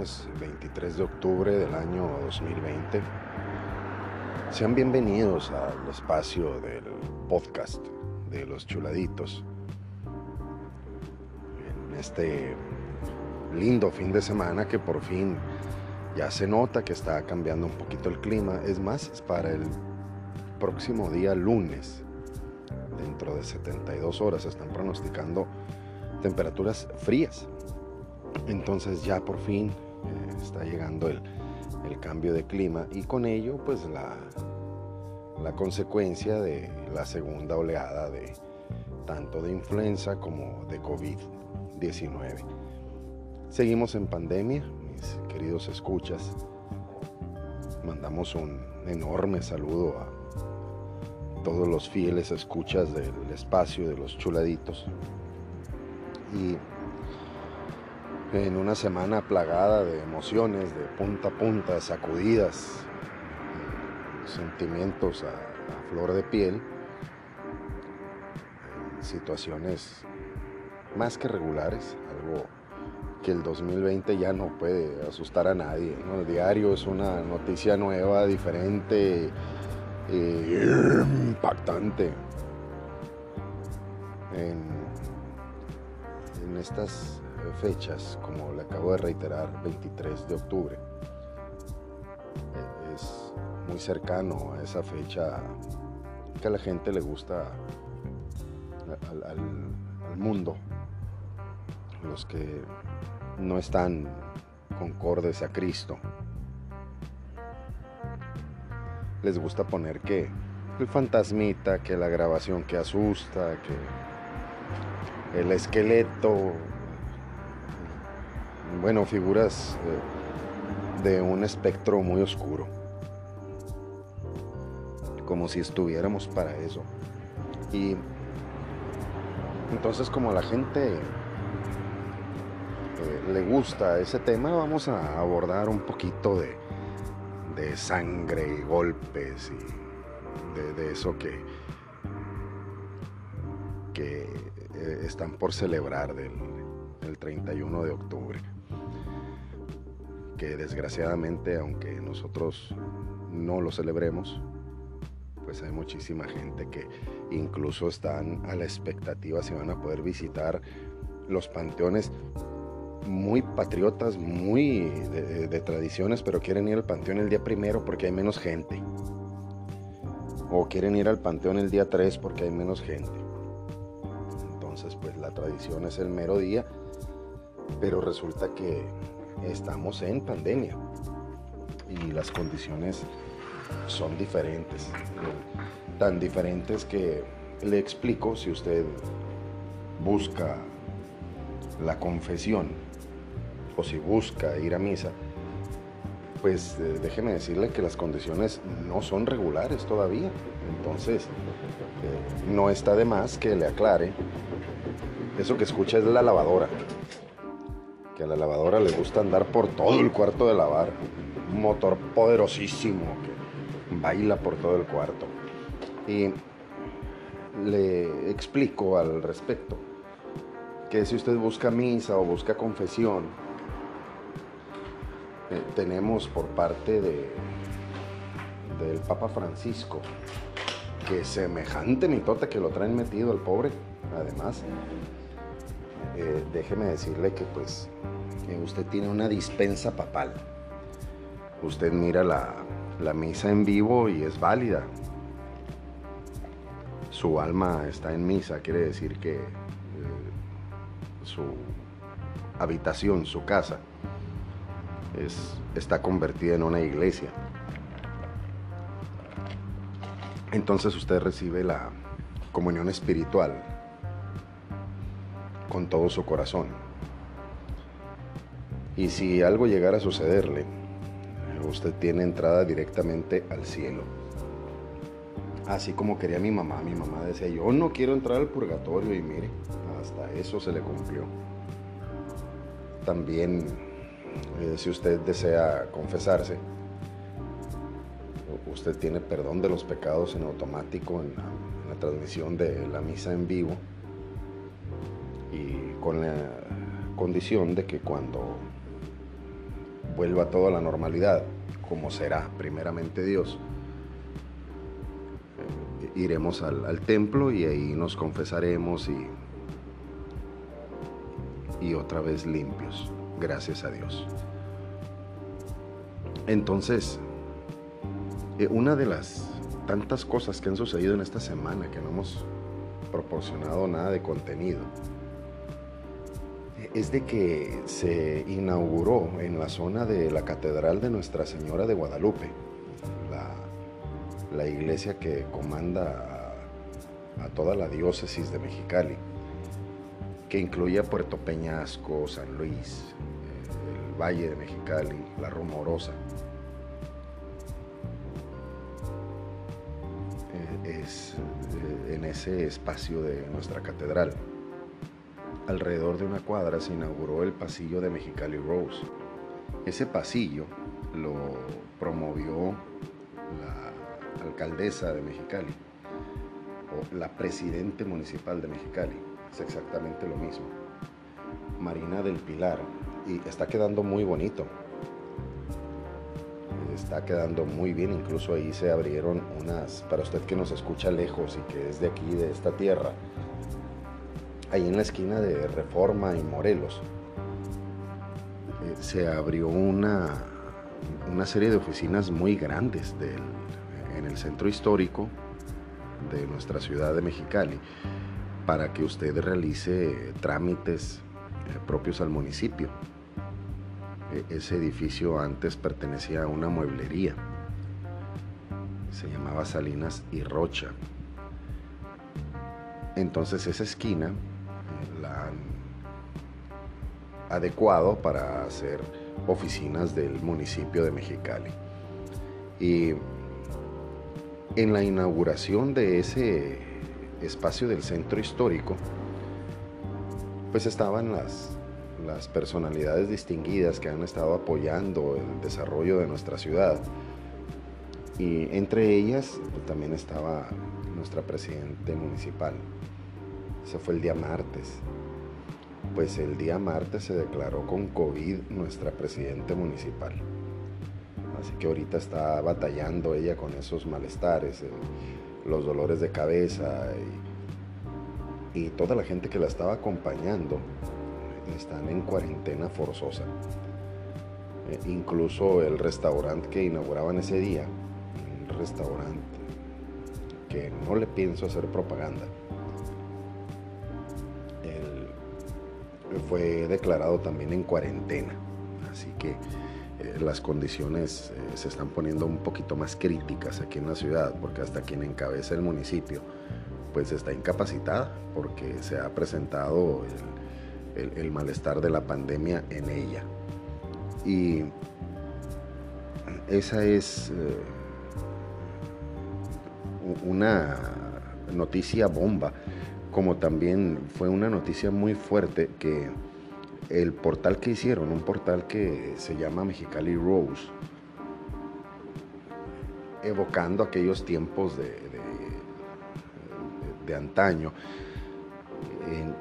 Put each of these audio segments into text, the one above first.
lunes 23 de octubre del año 2020. Sean bienvenidos al espacio del podcast de los chuladitos. En este lindo fin de semana que por fin ya se nota que está cambiando un poquito el clima. Es más, es para el próximo día lunes, dentro de 72 horas, están pronosticando temperaturas frías. Entonces ya por fin eh, está llegando el, cambio de clima y con ello pues la, la consecuencia de la segunda oleada de tanto de influenza como de COVID-19. Seguimos en pandemia, mis queridos escuchas. Mandamos un enorme saludo a todos los fieles escuchas del espacio de los chuladitos. Y en una semana plagada de emociones, de punta a punta, sacudidas, sentimientos a, flor de piel, situaciones más que regulares, algo que el 2020 ya no puede asustar a nadie. El diario es una noticia nueva, diferente, eh, impactante. En, en estas fechas, como le acabo de reiterar, 23 de octubre. Eh, es muy cercano a esa fecha que a la gente le gusta al, mundo. Los que no están concordes a Cristo. Les gusta poner que el fantasmita, que la grabación que asusta, que el esqueleto, bueno, figuras eh, de un espectro muy oscuro. Como si estuviéramos para eso. Y entonces como la gente eh, le gusta ese tema, vamos a abordar un poquito de, de sangre y golpes y de, eso que, que eh, están por celebrar del, del 31 de octubre que desgraciadamente, aunque nosotros no lo celebremos, pues hay muchísima gente que incluso están a la expectativa si van a poder visitar los panteones muy patriotas, muy de, tradiciones, pero quieren ir al panteón el día primero porque hay menos gente. O quieren ir al panteón el día 3 porque hay menos gente. Entonces, pues la tradición es el mero día, pero resulta que estamos en pandemia y las condiciones son diferentes, tan diferentes que le explico si usted busca la confesión o si busca ir a misa, pues eh, déjeme decirle que las condiciones no son regulares todavía. Entonces, eh, no está de más que le aclare. Eso que escucha es la lavadora a la lavadora le gusta andar por todo el cuarto de lavar. Un motor poderosísimo que baila por todo el cuarto. Y le explico al respecto que si usted busca misa o busca confesión, eh, tenemos por parte de del Papa Francisco que semejante mitote que lo traen metido el pobre, además, eh, déjeme decirle que pues usted tiene una dispensa papal. Usted mira la, misa en vivo y es válida. Su alma está en misa, quiere decir que eh, su habitación, su casa, es, está convertida en una iglesia. Entonces usted recibe la comunión espiritual con todo su corazón. Y si algo llegara a sucederle, usted tiene entrada directamente al cielo. Así como quería mi mamá. Mi mamá decía, yo no quiero entrar al purgatorio y mire, hasta eso se le cumplió. También, eh, si usted desea confesarse, usted tiene perdón de los pecados en automático en la transmisión de la misa en vivo con la condición de que cuando vuelva todo la normalidad, como será primeramente Dios, eh, iremos al, templo y ahí nos confesaremos y, y otra vez limpios, gracias a Dios. Entonces, eh, una de las tantas cosas que han sucedido en esta semana que no hemos proporcionado nada de contenido es de que se inauguró en la zona de la Catedral de Nuestra Señora de Guadalupe, la, iglesia que comanda a, toda la diócesis de Mexicali, que incluye Puerto Peñasco, San Luis, eh, el Valle de Mexicali, la Rumorosa. Eh, es eh, en ese espacio de nuestra catedral alrededor de una cuadra se inauguró el pasillo de Mexicali Rose. Ese pasillo lo promovió la alcaldesa de Mexicali o la presidente municipal de Mexicali. Es exactamente lo mismo. Marina del Pilar. Y está quedando muy bonito. Está quedando muy bien. Incluso ahí se abrieron unas, para usted que nos escucha lejos y que es de aquí, de esta tierra, ahí en la esquina de Reforma y Morelos, eh, se abrió una, una serie de oficinas muy grandes en el centro histórico de nuestra ciudad de Mexicali para que usted realice trámites eh, propios al municipio. E, ese edificio antes pertenecía a una mueblería. Se llamaba Salinas y Rocha. Entonces esa esquina la adecuado para hacer oficinas del municipio de Mexicali. Y en la inauguración de ese espacio del centro histórico, pues estaban las, las personalidades distinguidas que han estado apoyando el desarrollo de nuestra ciudad. Y entre ellas pues, también estaba nuestra presidente municipal, ese fue el día martes. Pues el día martes se declaró con COVID nuestra presidente municipal. Así que ahorita está batallando ella con esos malestares, eh, los dolores de cabeza y, toda la gente que la estaba acompañando están en cuarentena forzosa. Eh, incluso el restaurante que inauguraban ese día, un restaurante que no le pienso hacer propaganda, fue declarado también en cuarentena. Así que eh, las condiciones eh, se están poniendo un poquito más críticas aquí en la ciudad, porque hasta quien encabeza el municipio pues está incapacitada porque se ha presentado el, malestar de la pandemia en ella. Y esa es eh, una noticia bomba como también fue una noticia muy fuerte que el portal que hicieron, un portal que se llama Mexicali Rose, evocando aquellos tiempos de, de, antaño,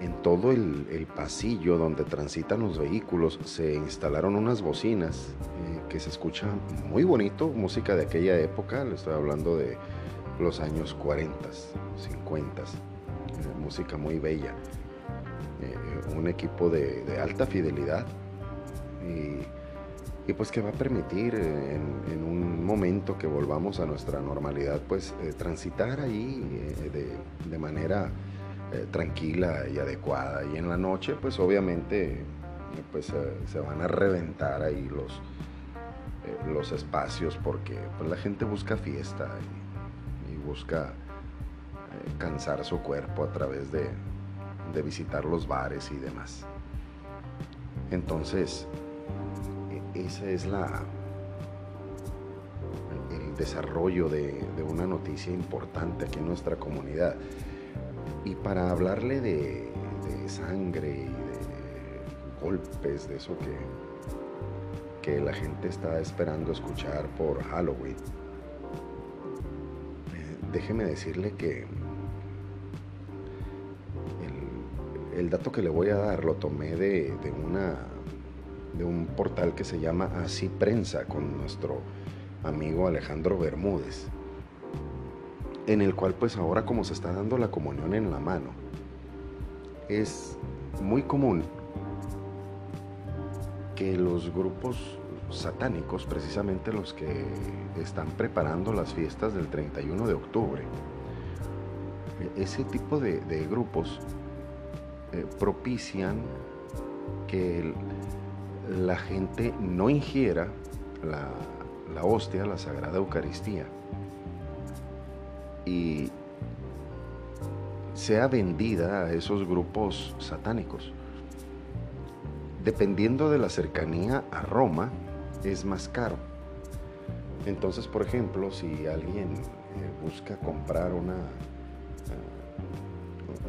en, todo el, pasillo donde transitan los vehículos se instalaron unas bocinas eh, que se escucha muy bonito, música de aquella época, le estoy hablando de los años 40, 50 música muy bella, eh, un equipo de, alta fidelidad y, pues que va a permitir en, un momento que volvamos a nuestra normalidad pues eh, transitar ahí eh, de, manera tranquila y adecuada. Y en la noche pues obviamente pues se van a reventar ahí los, los espacios porque pues, la gente busca fiesta y busca cansar su cuerpo a través de, visitar los bares y demás. Entonces, e, ese es la el desarrollo de, una noticia importante aquí en nuestra comunidad. Y para hablarle de, de sangre y de golpes, de eso que, que la gente está esperando escuchar por Halloween, eh, déjeme decirle que el dato que le voy a dar lo tomé de, una de un portal que se llama Así Prensa con nuestro amigo Alejandro Bermúdez, en el cual pues ahora como se está dando la comunión en la mano, es muy común que los grupos satánicos, precisamente los que están preparando las fiestas del 31 de octubre, ese tipo de, grupos eh, propician que la gente no ingiera la, la hostia, la Sagrada Eucaristía, y sea vendida a esos grupos satánicos. Dependiendo de la cercanía a Roma, es más caro. Entonces, por ejemplo, si alguien eh, busca comprar una, eh,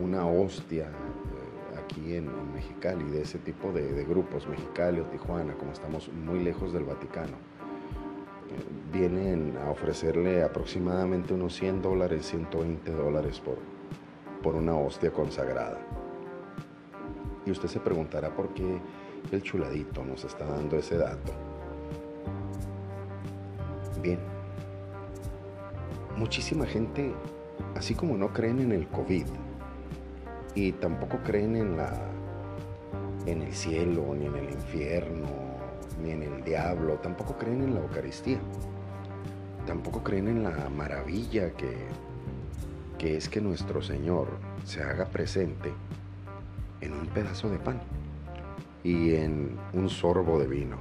una hostia aquí en, Mexicali, de ese tipo de, grupos, Mexicali o Tijuana, como estamos muy lejos del Vaticano, vienen a ofrecerle aproximadamente unos 100 dólares, 120 dólares por, por una hostia consagrada. Y usted se preguntará por qué el chuladito nos está dando ese dato. Bien, muchísima gente, así como no creen en el COVID y tampoco creen en la en el cielo, ni en el infierno, ni en el diablo, tampoco creen en la Eucaristía. Tampoco creen en la maravilla que, que es que nuestro Señor se haga presente en un pedazo de pan y en un sorbo de vino.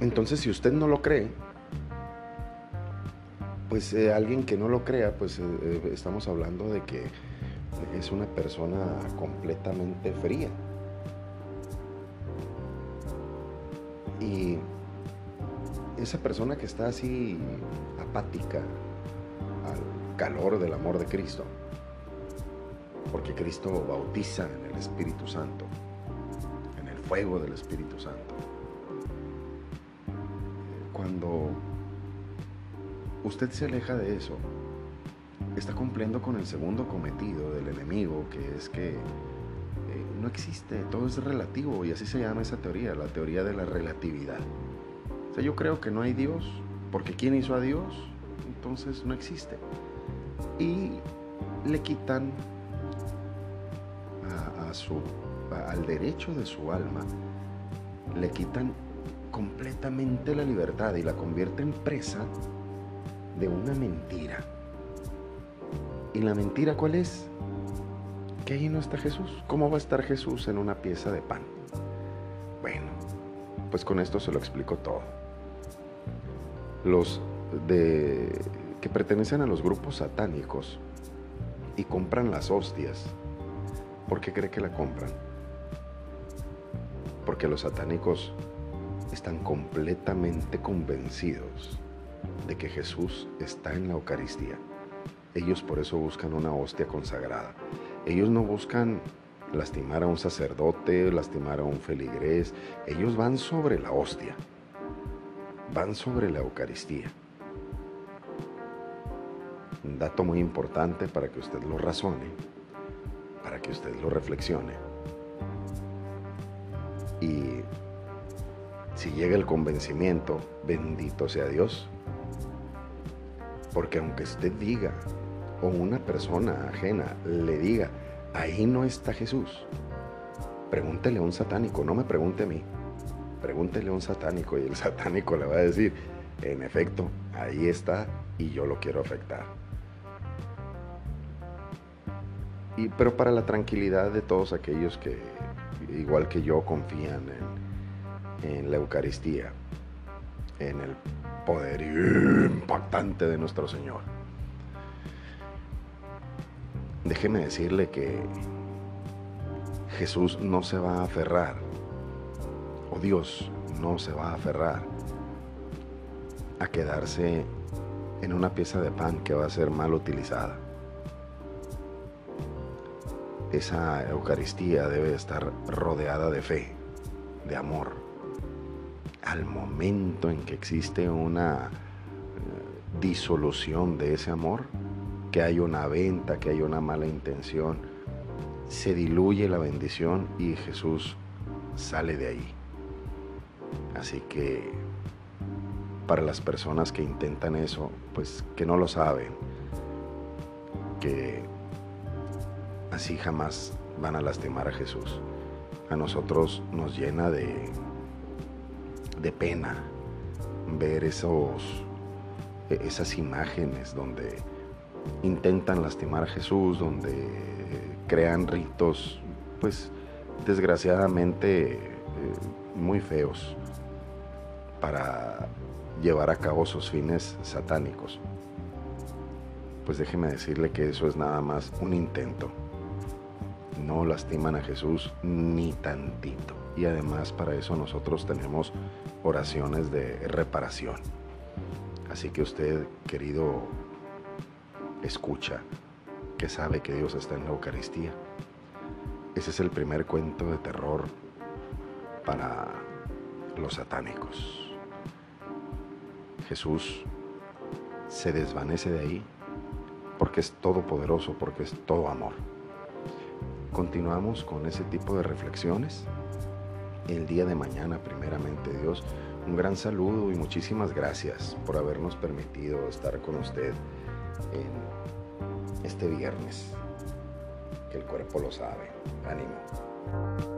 Entonces, si usted no lo cree, pues eh, alguien que no lo crea, pues eh, eh, estamos hablando de que es una persona completamente fría. Y esa persona que está así apática al calor del amor de Cristo, porque Cristo bautiza en el Espíritu Santo, en el fuego del Espíritu Santo. Cuando usted se aleja de eso, está cumpliendo con el segundo cometido del enemigo, que es que eh, no existe, todo es relativo, y así se llama esa teoría, la teoría de la relatividad. O sea, yo creo que no hay Dios, porque ¿quién hizo a Dios? Entonces no existe. Y le quitan a, su, al derecho de su alma, le quitan completamente la libertad y la convierten presa de una mentira. ¿Y la mentira cuál es? Que ahí no está Jesús. ¿Cómo va a estar Jesús en una pieza de pan? Bueno, pues con esto se lo explico todo. Los de que pertenecen a los grupos satánicos y compran las hostias, ¿por qué cree que la compran? Porque los satánicos están completamente convencidos de que Jesús está en la Eucaristía. Ellos por eso buscan una hostia consagrada. Ellos no buscan lastimar a un sacerdote, lastimar a un feligrés. Ellos van sobre la hostia. Van sobre la Eucaristía. Un dato muy importante para que usted lo razone, para que usted lo reflexione. Y si llega el convencimiento, bendito sea Dios, porque aunque usted diga, o una persona ajena le diga, ahí no está Jesús, pregúntele a un satánico, no me pregunte a mí, pregúntele a un satánico y el satánico le va a decir, en efecto, ahí está y yo lo quiero afectar. Y, pero para la tranquilidad de todos aquellos que, igual que yo, confían en, en la Eucaristía, en el impactante de nuestro Señor. Déjeme decirle que Jesús no se va a aferrar, o Dios no se va a aferrar a quedarse en una pieza de pan que va a ser mal utilizada. Esa Eucaristía debe estar rodeada de fe, de amor, al momento en que existe una eh, disolución de ese amor, que hay una venta, que hay una mala intención, se diluye la bendición y Jesús sale de ahí. Así que para las personas que intentan eso, pues que no lo saben, que así jamás van a lastimar a Jesús. A nosotros nos llena de, de pena ver esos, esas imágenes donde intentan lastimar a Jesús, donde crean ritos, pues desgraciadamente eh, muy feos para llevar a cabo sus fines satánicos. Pues déjeme decirle que eso es nada más un intento. No lastiman a Jesús ni tantito. Y además para eso nosotros tenemos oraciones de reparación. Así que usted, querido escucha, que sabe que Dios está en la Eucaristía, ese es el primer cuento de terror para los satánicos. Jesús se desvanece de ahí porque es todopoderoso, porque es todo amor. Continuamos con ese tipo de reflexiones el día de mañana, primeramente Dios. Un gran saludo y muchísimas gracias por habernos permitido estar con usted en este viernes. Que el cuerpo lo sabe. Ánimo.